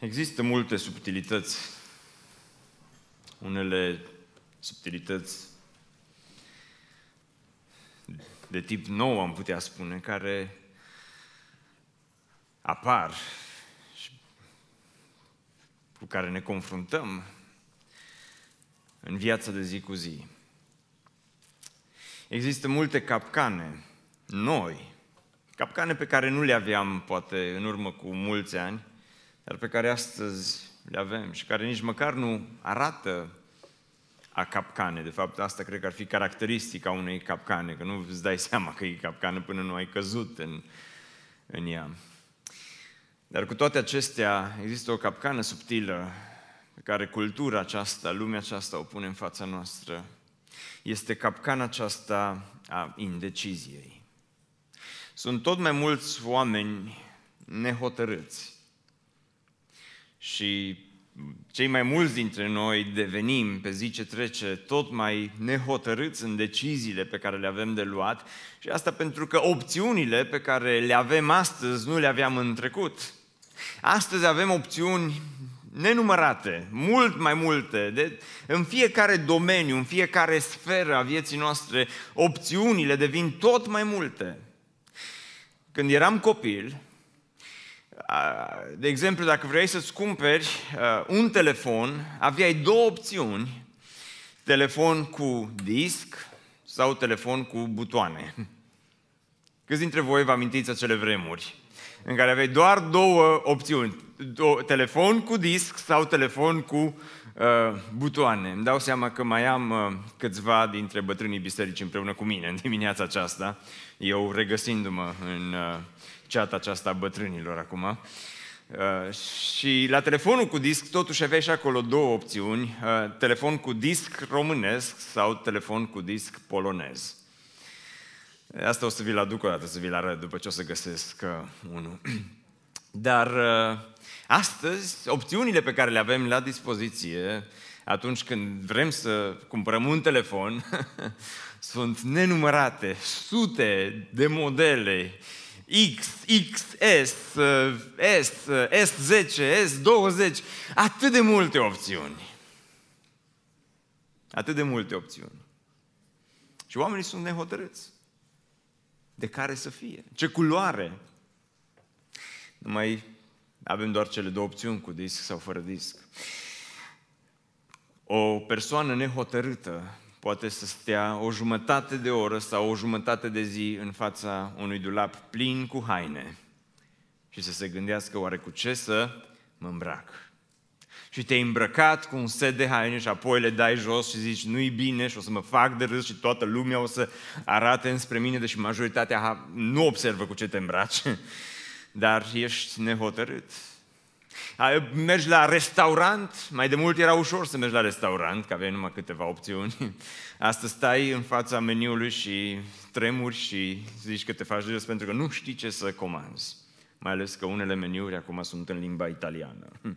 Există multe subtilități, unele subtilități de tip nou, am putea spune, care apar și cu care ne confruntăm în viața de zi cu zi. Există multe capcane noi, capcane pe care nu le aveam poate în urmă cu mulți ani, dar pe care astăzi le avem și care nici măcar nu arată a capcane. De fapt, asta cred că ar fi caracteristica unei capcane, că nu îți dai seama că e capcană până nu ai căzut în, în ea. Dar cu toate acestea, există o capcană subtilă pe care cultura aceasta, lumea aceasta o pune în fața noastră. Este capcana aceasta a indeciziei. Sunt tot mai mulți oameni nehotărâți și cei mai mulți dintre noi devenim pe zi ce trece tot mai nehotărâți în deciziile pe care le avem de luat și asta pentru că opțiunile pe care le avem astăzi nu le aveam în trecut. Astăzi avem opțiuni nenumărate, mult mai multe, de, în fiecare domeniu, în fiecare sferă a vieții noastre, opțiunile devin tot mai multe. Când eram copil, de exemplu, dacă vrei să-ți cumperi un telefon, aveai două opțiuni, telefon cu disc sau telefon cu butoane. Câți dintre voi vă amintiți acele vremuri în care aveai doar două opțiuni, telefon cu disc sau telefon cu uh, butoane. Îmi dau seama că mai am uh, câțiva dintre bătrânii biserici împreună cu mine în dimineața aceasta, eu regăsindu-mă în uh, ceata aceasta a bătrânilor acum. Uh, și la telefonul cu disc totuși aveai și acolo două opțiuni, uh, telefon cu disc românesc sau telefon cu disc polonez. Asta o să vi-l aduc o dată, să vi-l arăt după ce o să găsesc uh, unul. Dar uh, astăzi, opțiunile pe care le avem la dispoziție atunci când vrem să cumpărăm un telefon sunt nenumărate, sute de modele, X, XS, S, S10, S20, atât de multe opțiuni. Atât de multe opțiuni. Și oamenii sunt nehotărâți. De care să fie? Ce culoare? Nu mai avem doar cele două opțiuni, cu disc sau fără disc. O persoană nehotărâtă poate să stea o jumătate de oră sau o jumătate de zi în fața unui dulap plin cu haine și să se gândească oare cu ce să mă îmbrac. Și te-ai îmbrăcat cu un set de haine și apoi le dai jos și zici nu-i bine și o să mă fac de râs și toată lumea o să arate înspre mine, deși majoritatea nu observă cu ce te îmbraci, dar ești nehotărât Mergi la restaurant, mai de mult era ușor să mergi la restaurant, că aveai numai câteva opțiuni. Astăzi stai în fața meniului și tremuri și zici că te faci de pentru că nu știi ce să comanzi. Mai ales că unele meniuri acum sunt în limba italiană.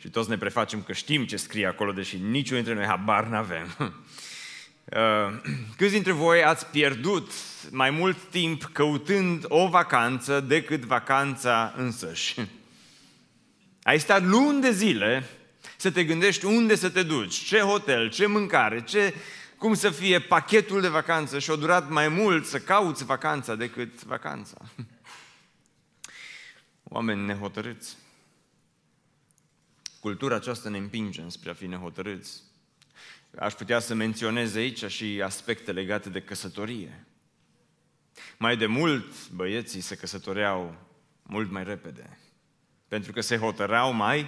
Și toți ne prefacem că știm ce scrie acolo, deși niciunul dintre noi habar n-avem. Uh, câți dintre voi ați pierdut mai mult timp căutând o vacanță decât vacanța însăși? Ai stat luni de zile să te gândești unde să te duci, ce hotel, ce mâncare, ce, cum să fie pachetul de vacanță și a durat mai mult să cauți vacanța decât vacanța. Oameni nehotărâți. Cultura aceasta ne împinge spre a fi nehotărâți. Aș putea să menționez aici și aspecte legate de căsătorie. Mai de mult, băieții se căsătoreau mult mai repede pentru că se hotărau mai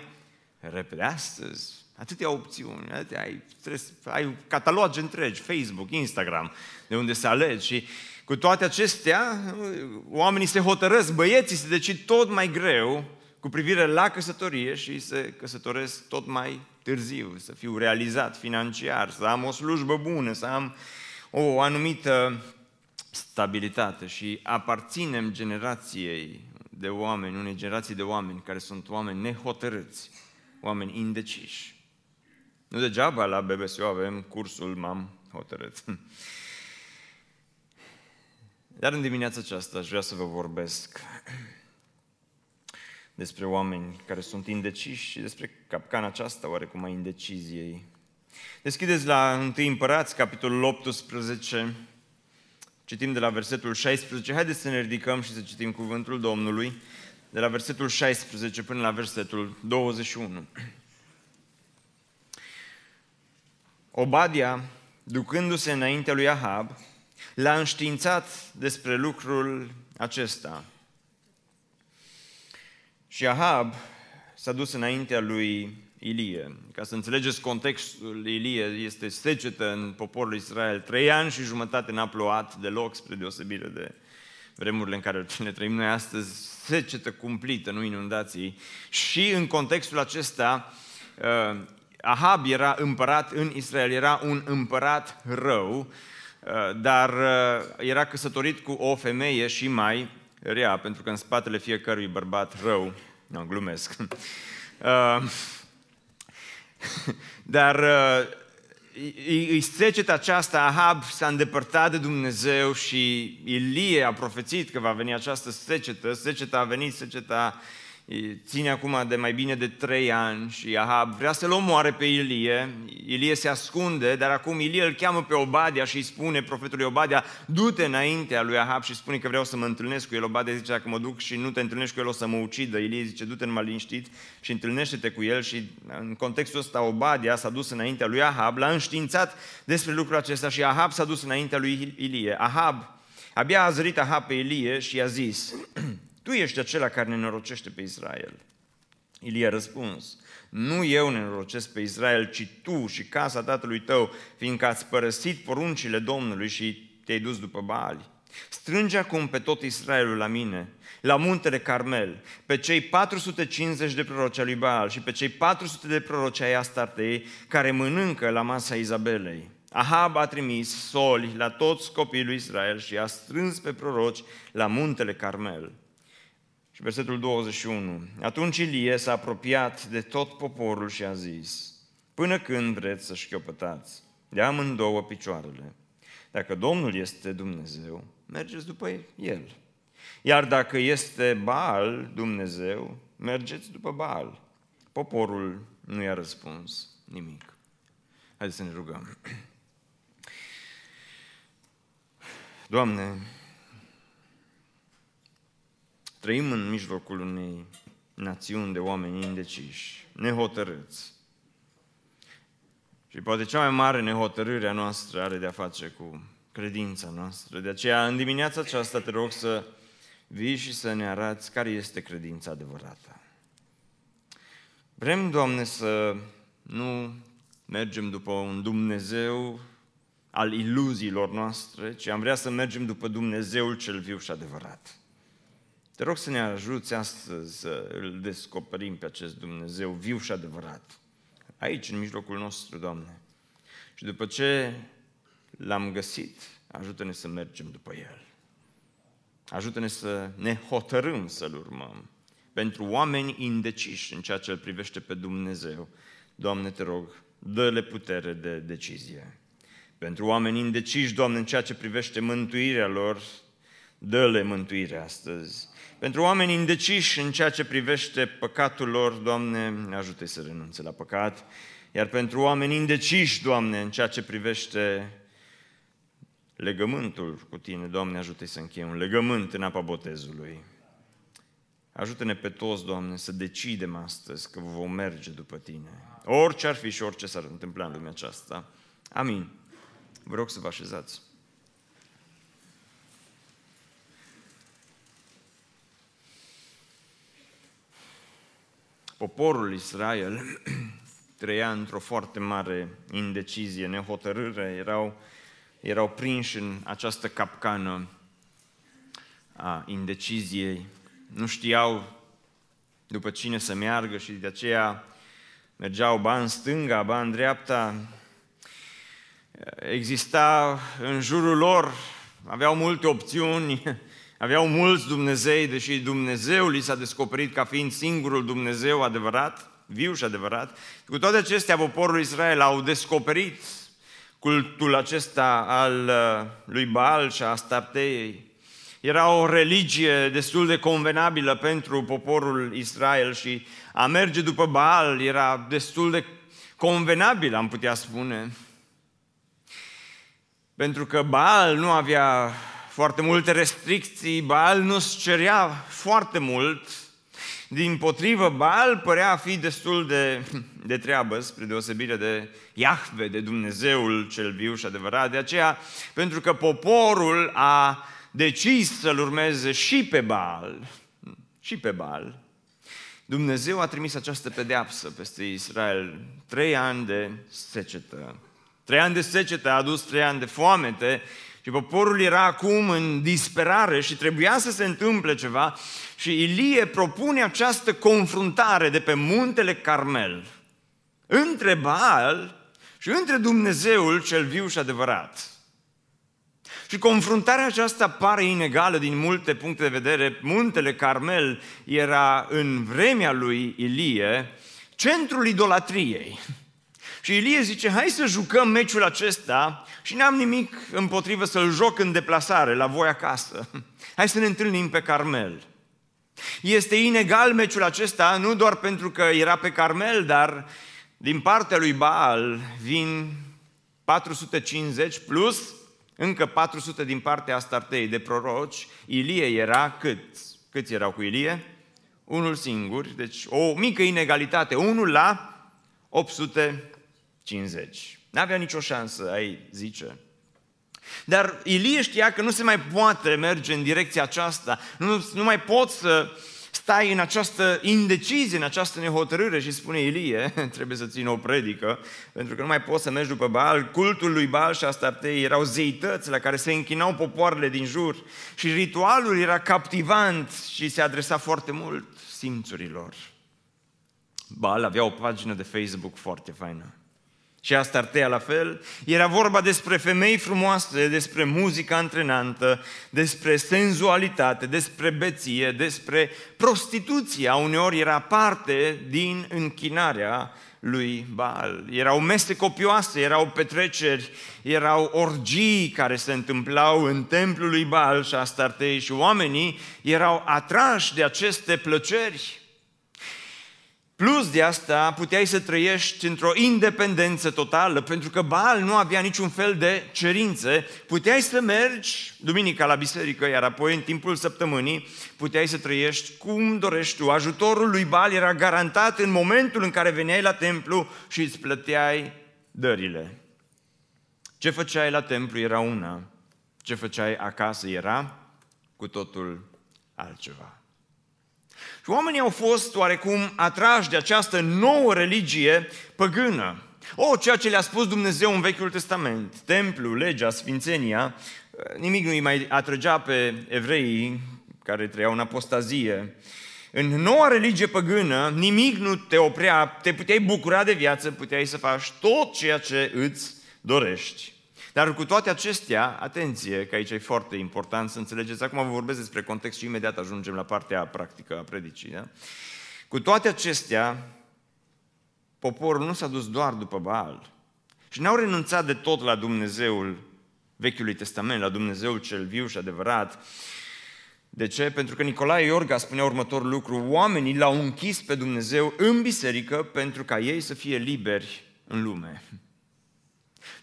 repede. Astăzi, atâtea opțiuni, atâtea, ai, trebuie, ai cataloge întregi, Facebook, Instagram, de unde să alegi și cu toate acestea, oamenii se hotărăsc, băieții se decid tot mai greu cu privire la căsătorie și se căsătoresc tot mai târziu, să fiu realizat financiar, să am o slujbă bună, să am o anumită stabilitate și aparținem generației de oameni, unei generații de oameni care sunt oameni nehotărâți, oameni indeciși. Nu degeaba la BBSU avem cursul M-am hotărât. Dar în dimineața aceasta aș vrea să vă vorbesc despre oameni care sunt indeciși și despre capcana aceasta oarecum a indeciziei. Deschideți la 1 Împărați, capitolul 18, citim de la versetul 16. Haideți să ne ridicăm și să citim cuvântul Domnului de la versetul 16 până la versetul 21. Obadia, ducându-se înaintea lui Ahab, l-a înștiințat despre lucrul acesta. Și Ahab s-a dus înaintea lui Ilie. Ca să înțelegeți contextul, Ilie este secetă în poporul Israel. Trei ani și jumătate n-a plouat deloc, spre deosebire de vremurile în care ne trăim noi astăzi, secetă cumplită, nu inundații. Și în contextul acesta, uh, Ahab era împărat în Israel, era un împărat rău, uh, dar uh, era căsătorit cu o femeie și mai rea, pentru că în spatele fiecărui bărbat rău, nu, glumesc, dar îi seceta aceasta, Ahab s-a îndepărtat de Dumnezeu și Ilie a profețit că va veni această secetă. Seceta a venit, seceta ține acum de mai bine de trei ani și Ahab vrea să-l omoare pe Ilie. Ilie se ascunde, dar acum Ilie îl cheamă pe Obadia și îi spune profetului Obadia, du-te înaintea lui Ahab și spune că vreau să mă întâlnesc cu el. Obadia zice, dacă mă duc și nu te întâlnești cu el, o să mă ucidă. Ilie zice, du-te numai liniștit și întâlnește-te cu el și în contextul ăsta Obadia s-a dus înaintea lui Ahab, l-a înștiințat despre lucrul acesta și Ahab s-a dus înaintea lui Ilie. Ahab, abia a zărit Ahab pe Ilie și i-a zis, tu ești acela care ne norocește pe Israel. Ilie a răspuns, nu eu ne norocesc pe Israel, ci tu și casa tatălui tău, fiindcă ați părăsit poruncile Domnului și te-ai dus după Baali. Strânge acum pe tot Israelul la mine, la muntele Carmel, pe cei 450 de proroci al lui Baal și pe cei 400 de proroci ai Astartei, care mănâncă la masa Izabelei. Ahab a trimis soli la toți copiii lui Israel și a strâns pe proroci la muntele Carmel. Și versetul 21. Atunci Ilie s-a apropiat de tot poporul și a zis, până când vreți să șchiopătați de amândouă picioarele. Dacă Domnul este Dumnezeu, mergeți după El. Iar dacă este Baal Dumnezeu, mergeți după Baal. Poporul nu i-a răspuns nimic. Haideți să ne rugăm. Doamne, Trăim în mijlocul unei națiuni de oameni indeciși, nehotărâți. Și poate cea mai mare nehotărâre a noastră are de-a face cu credința noastră. De aceea, în dimineața aceasta, te rog să vii și să ne arăți care este credința adevărată. Vrem, Doamne, să nu mergem după un Dumnezeu al iluziilor noastre, ci am vrea să mergem după Dumnezeul cel viu și adevărat. Te rog să ne ajuți astăzi să îl descoperim pe acest Dumnezeu viu și adevărat. Aici, în mijlocul nostru, Doamne. Și după ce l-am găsit, ajută-ne să mergem după El. Ajută-ne să ne hotărâm să-L urmăm. Pentru oameni indeciși în ceea ce îl privește pe Dumnezeu, Doamne, te rog, dă-le putere de decizie. Pentru oameni indeciși, Doamne, în ceea ce privește mântuirea lor, dă-le mântuire astăzi. Pentru oameni indeciși în ceea ce privește păcatul lor, Doamne, ajută să renunțe la păcat. Iar pentru oameni indeciși, Doamne, în ceea ce privește legământul cu Tine, Doamne, ajută să încheie un legământ în apa botezului. Ajută-ne pe toți, Doamne, să decidem astăzi că vom merge după Tine. Orice ar fi și orice s-ar întâmpla în lumea aceasta. Amin. Vă rog să vă așezați. Poporul Israel trăia într-o foarte mare indecizie, nehotărâre, erau, erau prinși în această capcană a indeciziei, nu știau după cine să meargă și de aceea mergeau ba în stânga, ba în dreapta. Exista în jurul lor, aveau multe opțiuni, Aveau mulți Dumnezei, deși Dumnezeu li s-a descoperit ca fiind singurul Dumnezeu adevărat, viu și adevărat. Cu toate acestea, poporul Israel au descoperit cultul acesta al uh, lui Baal și a Astartei. Era o religie destul de convenabilă pentru poporul Israel și a merge după Baal era destul de convenabil, am putea spune. Pentru că Baal nu avea foarte multe restricții, Baal nu-ți cerea foarte mult, din potrivă, Baal părea a fi destul de, de treabă, spre deosebire de Iahve, de Dumnezeul cel viu și adevărat. De aceea, pentru că poporul a decis să-l urmeze și pe Baal, și pe Baal, Dumnezeu a trimis această pedeapsă peste Israel. Trei ani de secetă. Trei ani de secetă a adus trei ani de foamete și poporul era acum în disperare și trebuia să se întâmple ceva și Ilie propune această confruntare de pe muntele Carmel între Baal și între Dumnezeul cel viu și adevărat. Și confruntarea aceasta pare inegală din multe puncte de vedere. Muntele Carmel era în vremea lui Ilie centrul idolatriei. Și Ilie zice, hai să jucăm meciul acesta și n-am nimic împotrivă să-l joc în deplasare, la voi acasă. Hai să ne întâlnim pe Carmel. Este inegal meciul acesta, nu doar pentru că era pe Carmel, dar din partea lui Baal vin 450 plus încă 400 din partea Astartei de proroci. Ilie era cât? Câți erau cu Ilie? Unul singur, deci o mică inegalitate, unul la 850. N-avea nicio șansă, ai zice. Dar Ilie știa că nu se mai poate merge în direcția aceasta, nu, nu mai pot să stai în această indecizie, în această nehotărâre și spune Ilie, trebuie să țin o predică, pentru că nu mai poți să mergi după Baal. Cultul lui Baal și Astartei erau zeități la care se închinau popoarele din jur și ritualul era captivant și se adresa foarte mult simțurilor. Baal avea o pagină de Facebook foarte faină și Astartea la fel, era vorba despre femei frumoase, despre muzică antrenantă, despre senzualitate, despre beție, despre prostituție. Uneori era parte din închinarea lui Baal. Erau mese copioase, erau petreceri, erau orgii care se întâmplau în templul lui Baal și Astartei și oamenii erau atrași de aceste plăceri. Plus de asta, puteai să trăiești într-o independență totală, pentru că Baal nu avea niciun fel de cerințe. Puteai să mergi duminica la biserică, iar apoi în timpul săptămânii puteai să trăiești cum dorești tu. Ajutorul lui Baal era garantat în momentul în care veneai la templu și îți plăteai dările. Ce făceai la templu era una, ce făceai acasă era cu totul altceva. Și oamenii au fost oarecum atrași de această nouă religie păgână. O, ceea ce le-a spus Dumnezeu în Vechiul Testament, templu, legea, sfințenia, nimic nu îi mai atrăgea pe evreii care trăiau în apostazie. În noua religie păgână, nimic nu te oprea, te puteai bucura de viață, puteai să faci tot ceea ce îți dorești. Dar cu toate acestea, atenție, că aici e foarte important să înțelegeți, acum vă vorbesc despre context și imediat ajungem la partea practică a predicii. Da? Cu toate acestea, poporul nu s-a dus doar după Baal și n-au renunțat de tot la Dumnezeul Vechiului Testament, la Dumnezeul cel viu și adevărat. De ce? Pentru că Nicolae Iorga spunea următorul lucru, oamenii l-au închis pe Dumnezeu în biserică pentru ca ei să fie liberi în lume.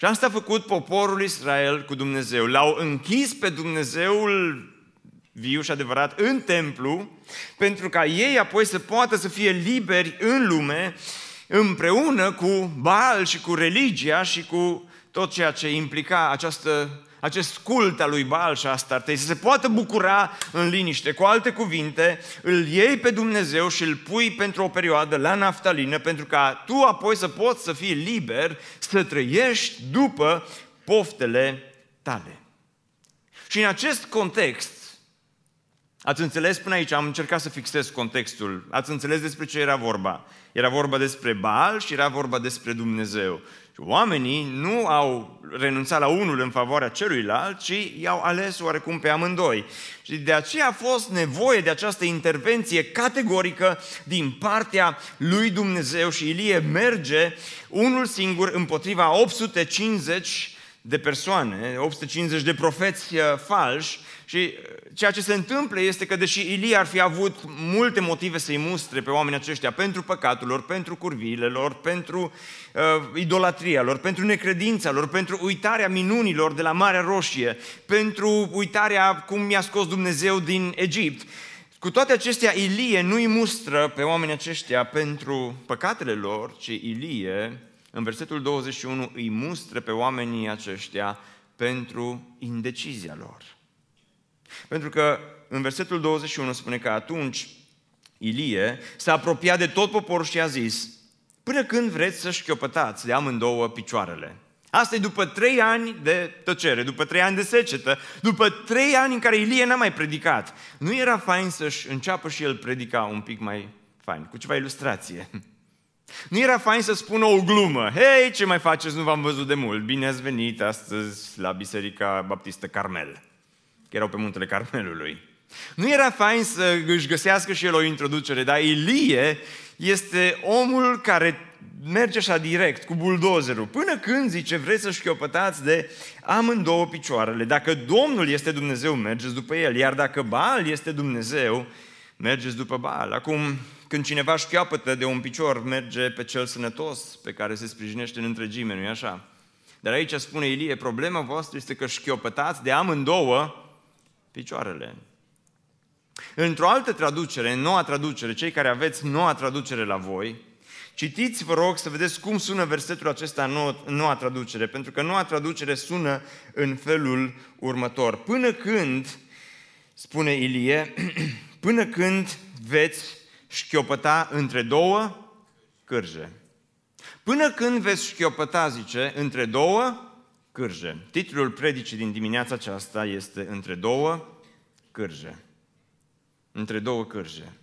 Și asta a făcut poporul Israel cu Dumnezeu. L-au închis pe Dumnezeul viu și adevărat în templu, pentru ca ei apoi să poată să fie liberi în lume, împreună cu Baal și cu religia și cu tot ceea ce implica această acest cult al lui Baal și Astartei, să se poată bucura în liniște. Cu alte cuvinte, îl iei pe Dumnezeu și îl pui pentru o perioadă la naftalină, pentru ca tu apoi să poți să fii liber, să trăiești după poftele tale. Și în acest context, Ați înțeles până aici, am încercat să fixez contextul. Ați înțeles despre ce era vorba. Era vorba despre Baal și era vorba despre Dumnezeu. Și oamenii nu au renunțat la unul în favoarea celuilalt, ci i-au ales oarecum pe amândoi. Și de aceea a fost nevoie de această intervenție categorică din partea lui Dumnezeu și Ilie merge unul singur împotriva 850 de persoane, 850 de profeți uh, falși și uh, ceea ce se întâmplă este că deși Ilie ar fi avut multe motive să-i mustre pe oamenii aceștia pentru păcatul lor, pentru curviile lor, pentru uh, idolatria lor, pentru necredința lor, pentru uitarea minunilor de la Marea Roșie, pentru uitarea cum i-a scos Dumnezeu din Egipt, cu toate acestea, Ilie nu îi mustră pe oamenii aceștia pentru păcatele lor, ci Ilie în versetul 21 îi mustră pe oamenii aceștia pentru indecizia lor. Pentru că în versetul 21 spune că atunci Ilie s-a apropiat de tot poporul și a zis, până când vreți să șchiopătați de amândouă picioarele? Asta e după trei ani de tăcere, după trei ani de secetă, după trei ani în care Ilie n-a mai predicat. Nu era fain să-și înceapă și el predica un pic mai fain, cu ceva ilustrație. Nu era fain să spună o glumă. Hei, ce mai faceți? Nu v-am văzut de mult. Bine ați venit astăzi la Biserica Baptistă Carmel. Că erau pe muntele Carmelului. Nu era fain să își găsească și el o introducere, dar Ilie este omul care merge așa direct, cu buldozerul. Până când, zice, vreți să șchiopătați de amândouă picioarele. Dacă Domnul este Dumnezeu, mergeți după El. Iar dacă Baal este Dumnezeu, mergeți după Baal. Acum, când cineva șchioapătă de un picior, merge pe cel sănătos, pe care se sprijinește în întregime, nu-i așa? Dar aici spune Ilie, problema voastră este că șchiopătați de amândouă picioarele. Într-o altă traducere, noua traducere, cei care aveți noua traducere la voi, citiți, vă rog, să vedeți cum sună versetul acesta în noua traducere, pentru că noua traducere sună în felul următor. Până când, spune Ilie, până când veți șchiopăta între două cârje. Până când veți șchiopăta, zice, între două cârje. Titlul predicii din dimineața aceasta este Între două cârje. Între două cârje.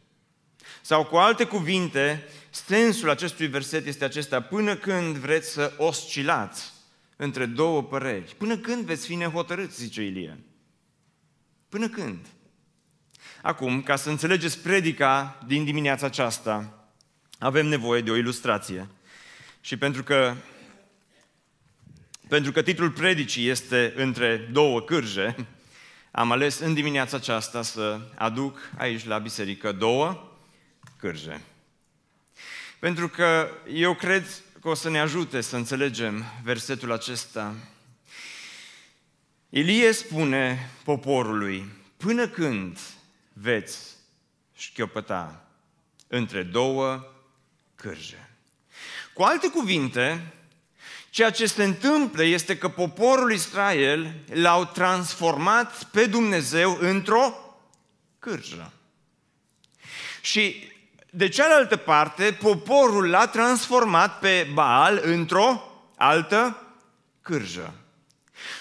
Sau cu alte cuvinte, sensul acestui verset este acesta, până când vreți să oscilați între două păreri, până când veți fi nehotărâți, zice Ilie. Până când? Acum, ca să înțelegeți predica din dimineața aceasta, avem nevoie de o ilustrație. Și pentru că, pentru că titlul predicii este între două cârje, am ales în dimineața aceasta să aduc aici la biserică două cârje. Pentru că eu cred că o să ne ajute să înțelegem versetul acesta. Ilie spune poporului, până când veți șchiopăta între două cârje. Cu alte cuvinte, ceea ce se întâmplă este că poporul Israel l-au transformat pe Dumnezeu într-o cârjă. Și de cealaltă parte, poporul l-a transformat pe Baal într-o altă cârjă.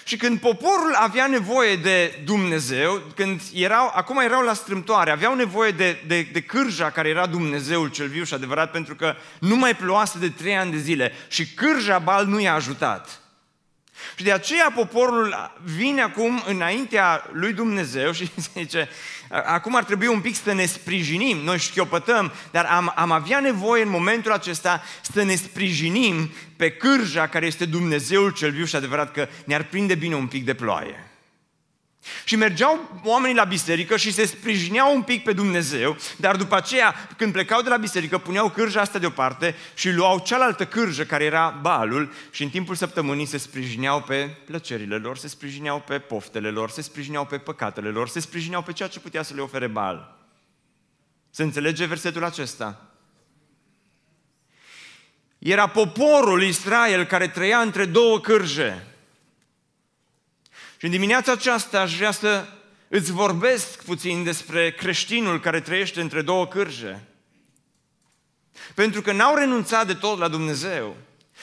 Și când poporul avea nevoie de Dumnezeu, când erau, acum erau la strâmtoare, aveau nevoie de, de, de cârja care era Dumnezeul cel viu și adevărat, pentru că nu mai ploase de trei ani de zile și cârja Bal nu i-a ajutat. Și de aceea poporul vine acum înaintea lui Dumnezeu și zice, acum ar trebui un pic să ne sprijinim, noi șchiopătăm, dar am, am avea nevoie în momentul acesta să ne sprijinim pe cârja care este Dumnezeul cel viu și adevărat că ne-ar prinde bine un pic de ploaie. Și mergeau oamenii la biserică și se sprijineau un pic pe Dumnezeu, dar după aceea, când plecau de la biserică, puneau cârja asta deoparte și luau cealaltă cârjă care era balul și în timpul săptămânii se sprijineau pe plăcerile lor, se sprijineau pe poftele lor, se sprijineau pe păcatele lor, se sprijineau pe ceea ce putea să le ofere bal. Se înțelege versetul acesta? Era poporul Israel care trăia între două cârje. Și în dimineața aceasta aș vrea să îți vorbesc puțin despre creștinul care trăiește între două cârje. Pentru că n-au renunțat de tot la Dumnezeu.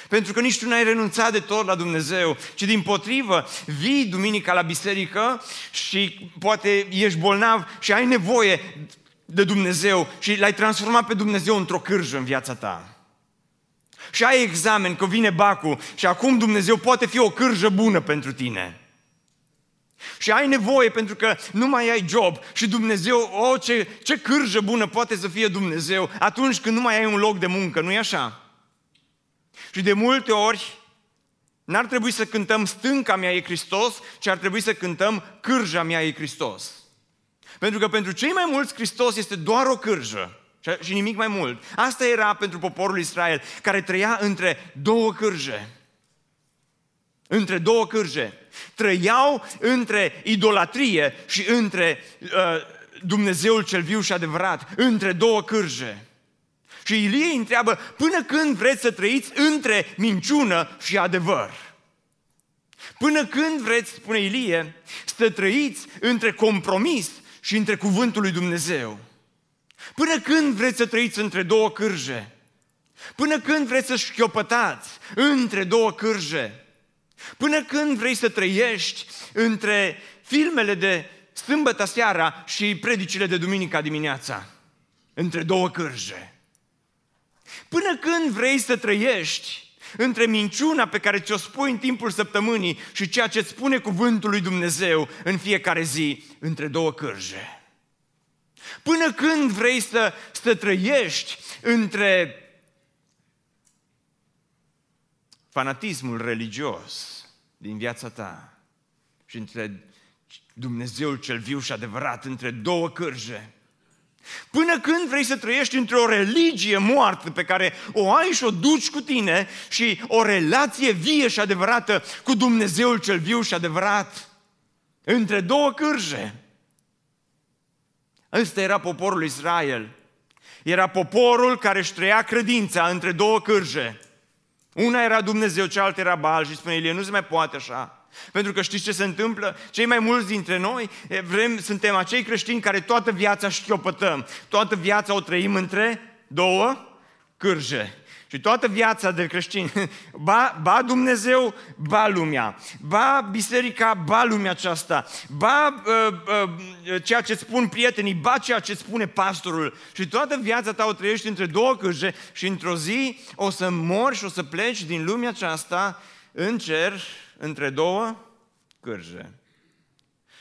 Pentru că nici tu n-ai renunțat de tot la Dumnezeu, ci din potrivă vii duminica la biserică și poate ești bolnav și ai nevoie de Dumnezeu și l-ai transformat pe Dumnezeu într-o cârjă în viața ta. Și ai examen că vine bacul și acum Dumnezeu poate fi o cârjă bună pentru tine. Și ai nevoie pentru că nu mai ai job și Dumnezeu, o, oh, ce, ce cârjă bună poate să fie Dumnezeu atunci când nu mai ai un loc de muncă, nu-i așa? Și de multe ori N-ar trebui să cântăm stânca mea e Hristos, ci ar trebui să cântăm cârja mea e Hristos. Pentru că pentru cei mai mulți Hristos este doar o cârjă și nimic mai mult. Asta era pentru poporul Israel, care trăia între două cârje. Între două cârje. Trăiau între idolatrie și între uh, Dumnezeul cel viu și adevărat, între două cârje. Și Ilie îi întreabă, până când vreți să trăiți între minciună și adevăr? Până când vreți, spune Ilie, să trăiți între compromis și între cuvântul lui Dumnezeu? Până când vreți să trăiți între două cârje? Până când vreți să șchiopătați între două cârje? Până când vrei să trăiești între filmele de sâmbătă seara și predicile de duminica dimineața? Între două cârje. Până când vrei să trăiești între minciuna pe care ți-o spui în timpul săptămânii și ceea ce îți spune cuvântul lui Dumnezeu în fiecare zi, între două cârje. Până când vrei să, să trăiești între fanatismul religios din viața ta și între Dumnezeul cel viu și adevărat, între două cârje. Până când vrei să trăiești într-o religie moartă pe care o ai și o duci cu tine și o relație vie și adevărată cu Dumnezeul cel viu și adevărat, între două cârje. Ăsta era poporul Israel. Era poporul care își trăia credința între două cârje. Una era Dumnezeu, cealaltă era Baal și spune Ilie, nu se mai poate așa. Pentru că știți ce se întâmplă? Cei mai mulți dintre noi vrem, suntem acei creștini care toată viața șchiopătăm. Toată viața o trăim între două cârje. Și toată viața de creștin, ba, ba Dumnezeu, ba lumea, ba biserica, ba lumea aceasta, ba uh, uh, ceea ce spun prietenii, ba ceea ce spune pastorul. Și toată viața ta o trăiești între două cârje și într-o zi o să mori și o să pleci din lumea aceasta în cer între două cârje.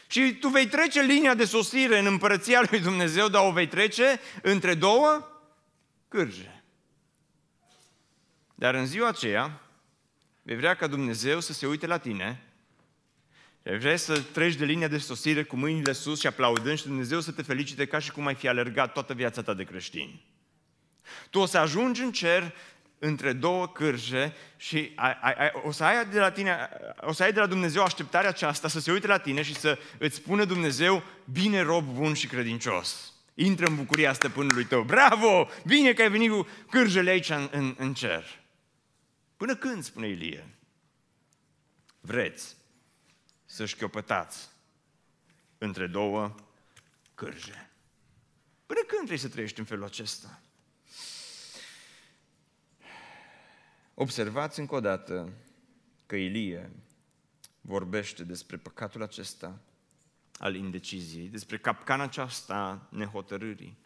Și tu vei trece linia de sosire în împărăția lui Dumnezeu, dar o vei trece între două cârje. Dar în ziua aceea, vei vrea ca Dumnezeu să se uite la tine, vei vrea să treci de linia de sosire cu mâinile sus și aplaudând și Dumnezeu să te felicite ca și cum ai fi alergat toată viața ta de creștin. Tu o să ajungi în cer între două cârje și ai, ai, ai, o, să ai de la tine, o să ai de la Dumnezeu așteptarea aceasta să se uite la tine și să îți spună Dumnezeu, bine rob bun și credincios. Intră în bucuria stăpânului tău. Bravo! Bine că ai venit cu cârjele aici în, în, în cer. Până când, spune Ilie, vreți să șchiopătați între două cârje? Până când vrei să trăiești în felul acesta? Observați încă o dată că Ilie vorbește despre păcatul acesta al indeciziei, despre capcana aceasta nehotărârii.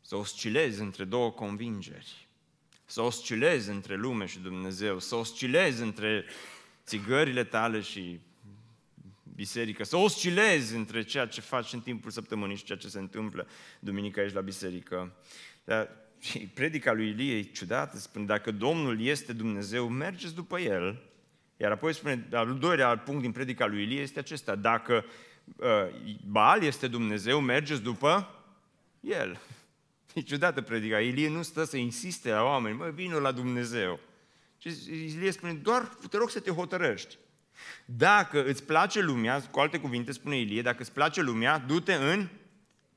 Să oscilezi între două convingeri, să oscilezi între lume și Dumnezeu, să oscilezi între țigările tale și biserică, să oscilezi între ceea ce faci în timpul săptămânii și ceea ce se întâmplă duminica aici la biserică. Dar și predica lui Ilie e ciudată, spune, dacă Domnul este Dumnezeu, mergeți după El. Iar apoi spune, al doilea punct din predica lui Ilie este acesta, dacă uh, Baal este Dumnezeu, mergeți după El. E ciudată predica. Ilie nu stă să insiste la oameni, mă, vină la Dumnezeu. Și Ilie spune, doar te rog să te hotărăști. Dacă îți place lumea, cu alte cuvinte spune Ilie, dacă îți place lumea, du-te în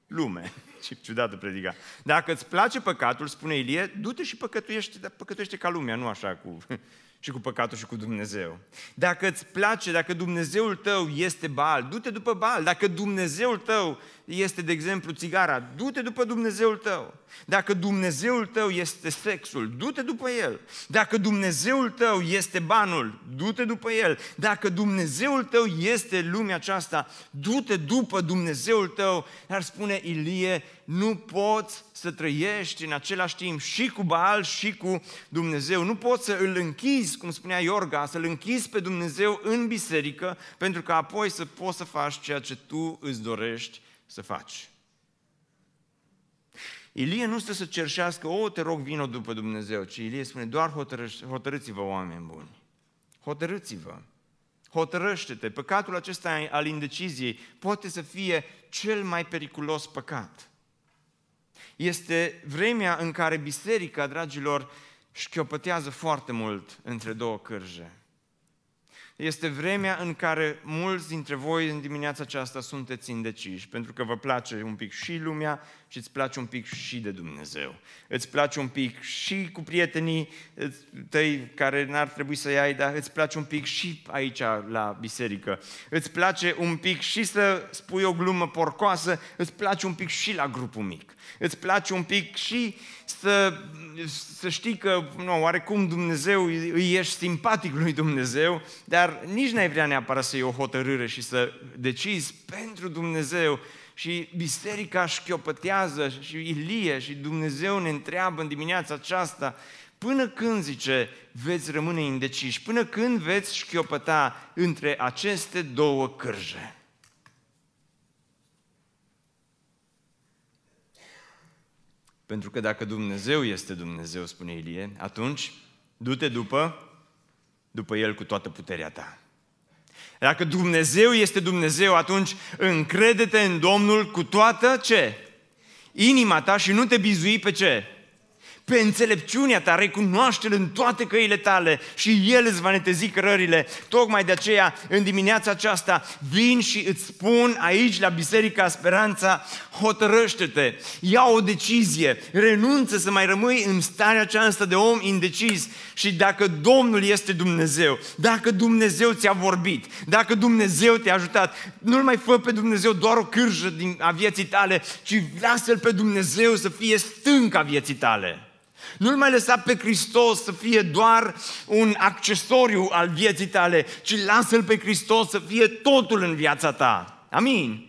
lume. Ce ciudată predica. Dacă îți place păcatul, spune Ilie, du-te și păcătuiește, dar păcătuiește ca lumea, nu așa cu și cu păcatul și cu Dumnezeu. Dacă îți place, dacă Dumnezeul tău este bal, du-te după bal. Dacă Dumnezeul tău este, de exemplu, țigara, du-te după Dumnezeul tău. Dacă Dumnezeul tău este sexul, du-te după el. Dacă Dumnezeul tău este banul, du-te după el. Dacă Dumnezeul tău este lumea aceasta, du-te după Dumnezeul tău. Dar spune Ilie, nu poți să trăiești în același timp și cu Baal și cu Dumnezeu. Nu poți să îl închizi, cum spunea Iorga, să îl închizi pe Dumnezeu în biserică, pentru că apoi să poți să faci ceea ce tu îți dorești să faci. Ilie nu stă să cerșească, o, te rog, vină după Dumnezeu, ci Ilie spune, doar hotărâți-vă, oameni buni. Hotărâți-vă! Hotărăște-te! Păcatul acesta al indeciziei poate să fie cel mai periculos păcat. Este vremea în care biserica, dragilor, șchiopătează foarte mult între două cârje. Este vremea în care mulți dintre voi în dimineața aceasta sunteți indeciși, pentru că vă place un pic și lumea și îți place un pic și de Dumnezeu. Îți place un pic și cu prietenii tăi care n-ar trebui să-i ai, dar îți place un pic și aici la biserică. Îți place un pic și să spui o glumă porcoasă, îți place un pic și la grupul mic. Îți place un pic și să, să știi că, nu, oarecum Dumnezeu, îi ești simpatic lui Dumnezeu, dar nici n-ai vrea neapărat să iei o hotărâre și să decizi pentru Dumnezeu și biserica șchiopătează și Ilie și Dumnezeu ne întreabă în dimineața aceasta până când, zice, veți rămâne indeciși, până când veți șchiopăta între aceste două cârje. Pentru că dacă Dumnezeu este Dumnezeu, spune Ilie, atunci du-te după, după El cu toată puterea ta. Dacă Dumnezeu este Dumnezeu, atunci încrede-te în Domnul cu toată ce? Inima ta și nu te bizui pe ce? Pe înțelepciunea ta, recunoaște-L în toate căile tale și El îți va netezi cărările. Tocmai de aceea, în dimineața aceasta, vin și îți spun aici, la Biserica Speranța, hotărăște-te, ia o decizie, renunță să mai rămâi în starea aceasta de om indeciz și dacă Domnul este Dumnezeu, dacă Dumnezeu ți-a vorbit, dacă Dumnezeu te-a ajutat, nu-L mai fă pe Dumnezeu doar o cârjă din, a vieții tale, ci lasă-L pe Dumnezeu să fie stânca vieții tale. Nu-L mai lăsa pe Hristos să fie doar un accesoriu al vieții tale, ci lasă-L pe Hristos să fie totul în viața ta. Amin.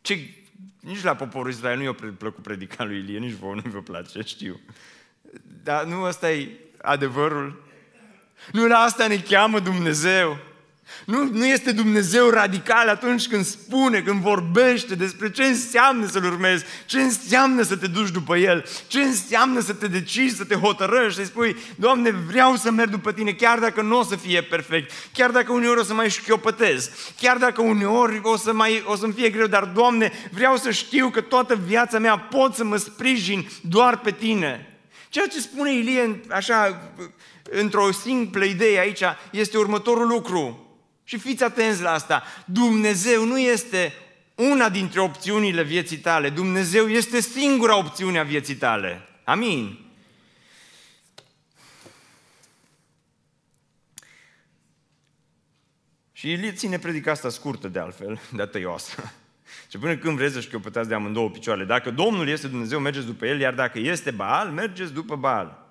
Ce, nici la poporul Israel nu i-a plăcut predica lui Ilie, nici vouă nu vă place, știu. Dar nu ăsta e adevărul. Nu la asta ne cheamă Dumnezeu. Nu, nu este Dumnezeu radical atunci când spune, când vorbește despre ce înseamnă să-L urmezi, ce înseamnă să te duci după El, ce înseamnă să te decizi, să te hotărăști, să spui, Doamne, vreau să merg după Tine, chiar dacă nu o să fie perfect, chiar dacă uneori o să mai șchiopătez, chiar dacă uneori o, să mai, o să-mi fie greu, dar, Doamne, vreau să știu că toată viața mea pot să mă sprijin doar pe Tine. Ceea ce spune Ilie, așa, într-o simplă idee aici, este următorul lucru. Și fiți atenți la asta. Dumnezeu nu este una dintre opțiunile vieții tale. Dumnezeu este singura opțiune a vieții tale. Amin. Și Ilie ține predica asta scurtă de altfel, de tăioasă. Și până când vreți să șchiopătați de amândouă picioare. Dacă Domnul este Dumnezeu, mergeți după El, iar dacă este Baal, mergeți după Baal.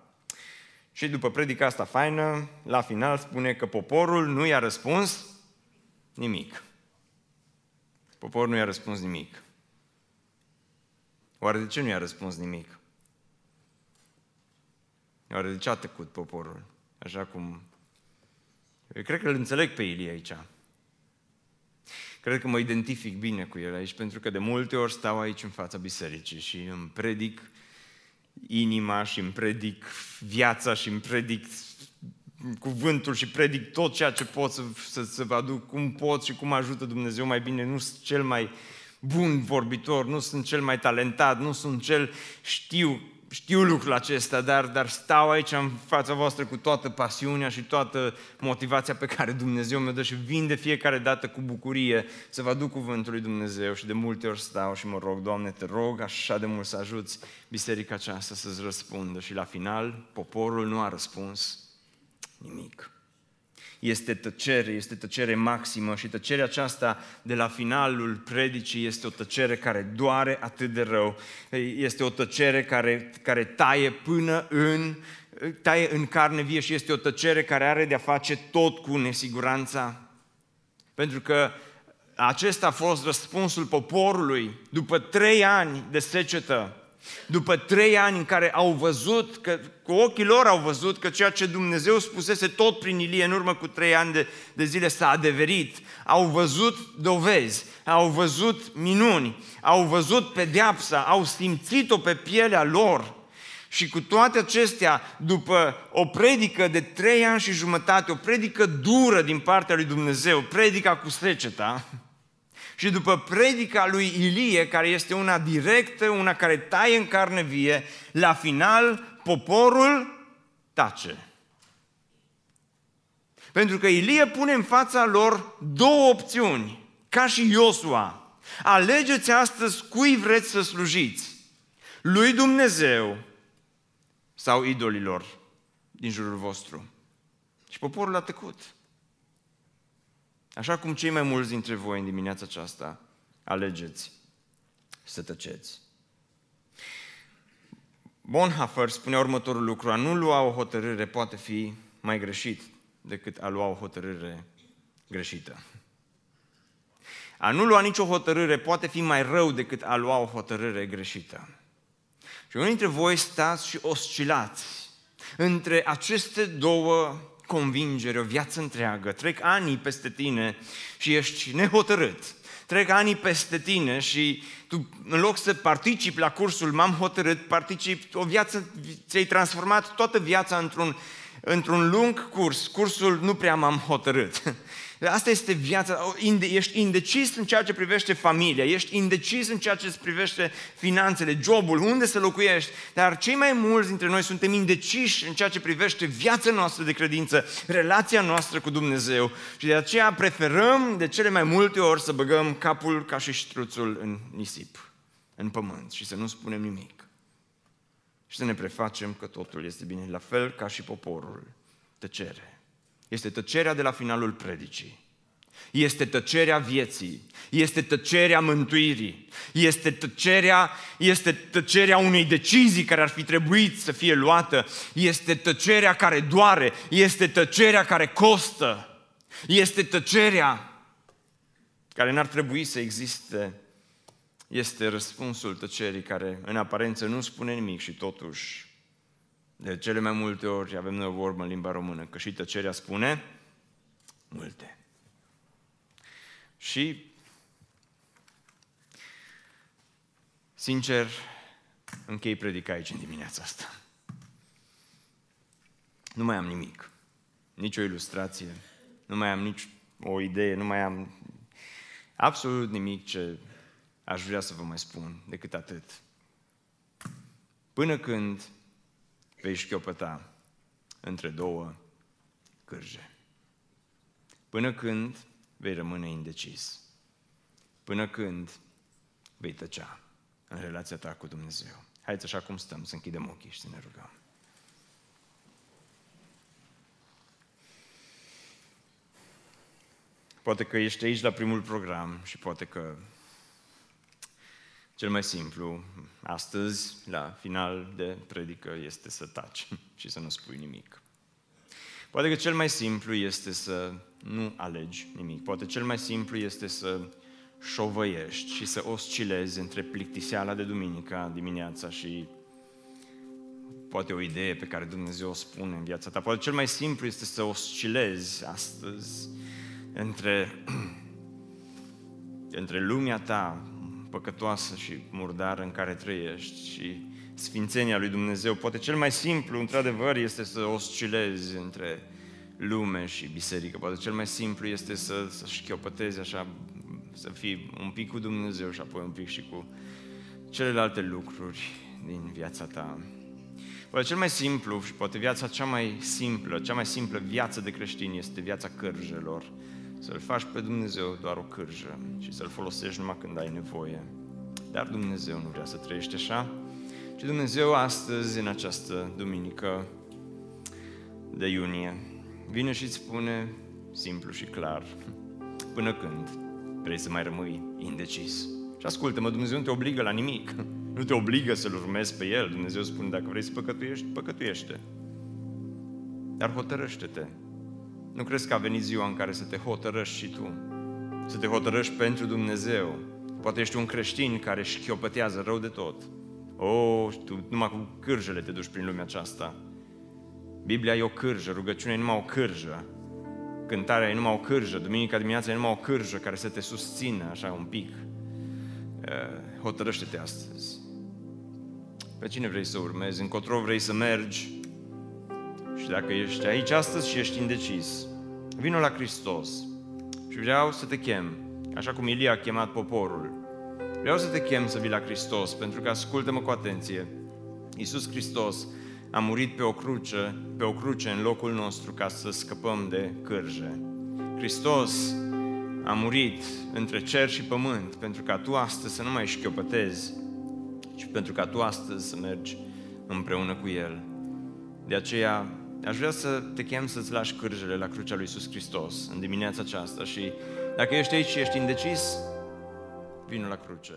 Și după predica asta faină, la final spune că poporul nu i-a răspuns nimic. Poporul nu i-a răspuns nimic. Oare de ce nu i-a răspuns nimic? Oare de ce a tăcut poporul? Așa cum... Eu cred că îl înțeleg pe Ilie aici. Cred că mă identific bine cu el aici, pentru că de multe ori stau aici în fața bisericii și îmi predic inima și îmi predic viața și îmi predic cuvântul și predic tot ceea ce pot să, să, să vă aduc, cum pot și cum ajută Dumnezeu mai bine. Nu sunt cel mai bun vorbitor, nu sunt cel mai talentat, nu sunt cel știu, știu lucrul acesta, dar, dar stau aici în fața voastră cu toată pasiunea și toată motivația pe care Dumnezeu mi-o dă și vin de fiecare dată cu bucurie să vă aduc cuvântul lui Dumnezeu și de multe ori stau și mă rog, Doamne, te rog așa de mult să ajuți biserica aceasta să-ți răspundă și la final poporul nu a răspuns nimic. Este tăcere, este tăcere maximă și tăcerea aceasta de la finalul predicii este o tăcere care doare atât de rău. Este o tăcere care, care taie până în, taie în carne vie și este o tăcere care are de-a face tot cu nesiguranța. Pentru că acesta a fost răspunsul poporului după trei ani de secetă după trei ani în care au văzut, că, cu ochii lor au văzut că ceea ce Dumnezeu spusese tot prin Ilie în urmă cu trei ani de, de zile s-a adeverit, au văzut dovezi, au văzut minuni, au văzut pedeapsa, au simțit-o pe pielea lor. Și cu toate acestea, după o predică de trei ani și jumătate, o predică dură din partea lui Dumnezeu, predica cu seceta, și după predica lui Ilie, care este una directă, una care taie în carne vie, la final poporul tace. Pentru că Ilie pune în fața lor două opțiuni, ca și Iosua. Alegeți astăzi cui vreți să slujiți, lui Dumnezeu sau idolilor din jurul vostru. Și poporul a tăcut. Așa cum cei mai mulți dintre voi în dimineața aceasta alegeți să tăceți. Bonhoeffer spunea următorul lucru, a nu lua o hotărâre poate fi mai greșit decât a lua o hotărâre greșită. A nu lua nicio hotărâre poate fi mai rău decât a lua o hotărâre greșită. Și unii dintre voi stați și oscilați între aceste două convingeri o viață întreagă. Trec ani peste tine și ești nehotărât. Trec ani peste tine și tu, în loc să participi la cursul M-am hotărât, participi o viață, ți-ai transformat toată viața într-un, într-un lung curs. Cursul nu prea m-am hotărât. Asta este viața, ești indecis în ceea ce privește familia, ești indecis în ceea ce privește finanțele, jobul, unde să locuiești, dar cei mai mulți dintre noi suntem indeciși în ceea ce privește viața noastră de credință, relația noastră cu Dumnezeu și de aceea preferăm de cele mai multe ori să băgăm capul ca și ștruțul în nisip, în pământ și să nu spunem nimic. Și să ne prefacem că totul este bine, la fel ca și poporul, tăcere. Este tăcerea de la finalul predicii. Este tăcerea vieții, este tăcerea mântuirii, este tăcerea, este tăcerea unei decizii care ar fi trebuit să fie luată, este tăcerea care doare, este tăcerea care costă, este tăcerea care n-ar trebui să existe, este răspunsul tăcerii care în aparență nu spune nimic și totuși de cele mai multe ori avem noi o vorbă în limba română, că și tăcerea spune multe. Și, sincer, închei predica aici în dimineața asta. Nu mai am nimic, nici o ilustrație, nu mai am nici o idee, nu mai am absolut nimic ce aș vrea să vă mai spun decât atât. Până când vei șchiopăta între două cârje. Până când vei rămâne indecis. Până când vei tăcea în relația ta cu Dumnezeu. Haideți așa cum stăm, să închidem ochii și să ne rugăm. Poate că ești aici la primul program și poate că cel mai simplu, astăzi, la final de predică, este să taci și să nu spui nimic. Poate că cel mai simplu este să nu alegi nimic. Poate cel mai simplu este să șovăiești și să oscilezi între plictiseala de duminică dimineața și poate o idee pe care Dumnezeu o spune în viața ta. Poate cel mai simplu este să oscilezi astăzi între, între lumea ta păcătoasă și murdară în care trăiești și sfințenia lui Dumnezeu. Poate cel mai simplu, într-adevăr, este să oscilezi între lume și biserică. Poate cel mai simplu este să, să șchiopătezi așa, să fii un pic cu Dumnezeu și apoi un pic și cu celelalte lucruri din viața ta. Poate cel mai simplu și poate viața cea mai simplă, cea mai simplă viață de creștin este viața cărjelor să-L faci pe Dumnezeu doar o cârjă și să-L folosești numai când ai nevoie. Dar Dumnezeu nu vrea să trăiești așa, ci Dumnezeu astăzi, în această duminică de iunie, vine și îți spune simplu și clar, până când vrei să mai rămâi indecis. Și ascultă-mă, Dumnezeu nu te obligă la nimic. Nu te obligă să-L urmezi pe El. Dumnezeu spune, dacă vrei să păcătuiești, păcătuiește. Dar hotărăște-te nu crezi că a venit ziua în care să te hotărăști și tu? Să te hotărăști pentru Dumnezeu. Poate ești un creștin care își chiopătează rău de tot. O, oh, tu numai cu cârjele te duci prin lumea aceasta. Biblia e o cârjă, rugăciunea e numai o cârjă. Cântarea e numai o cârjă, duminica dimineața e numai o cârjă care să te susțină așa un pic. Eh, hotărăște-te astăzi. Pe cine vrei să urmezi? Încotro vrei să mergi? Și dacă ești aici astăzi și ești indecis, vină la Hristos. Și vreau să te chem, așa cum Ilie a chemat poporul. Vreau să te chem să vii la Hristos, pentru că ascultă-mă cu atenție. Iisus Hristos a murit pe o cruce, pe o cruce în locul nostru ca să scăpăm de cârje. Hristos a murit între cer și pământ pentru ca tu astăzi să nu mai șchiopătezi, ci pentru ca tu astăzi să mergi împreună cu El. De aceea, aș vrea să te chem să-ți lași cârjele la crucea lui Iisus Hristos în dimineața aceasta și dacă ești aici și ești indecis, vină la cruce.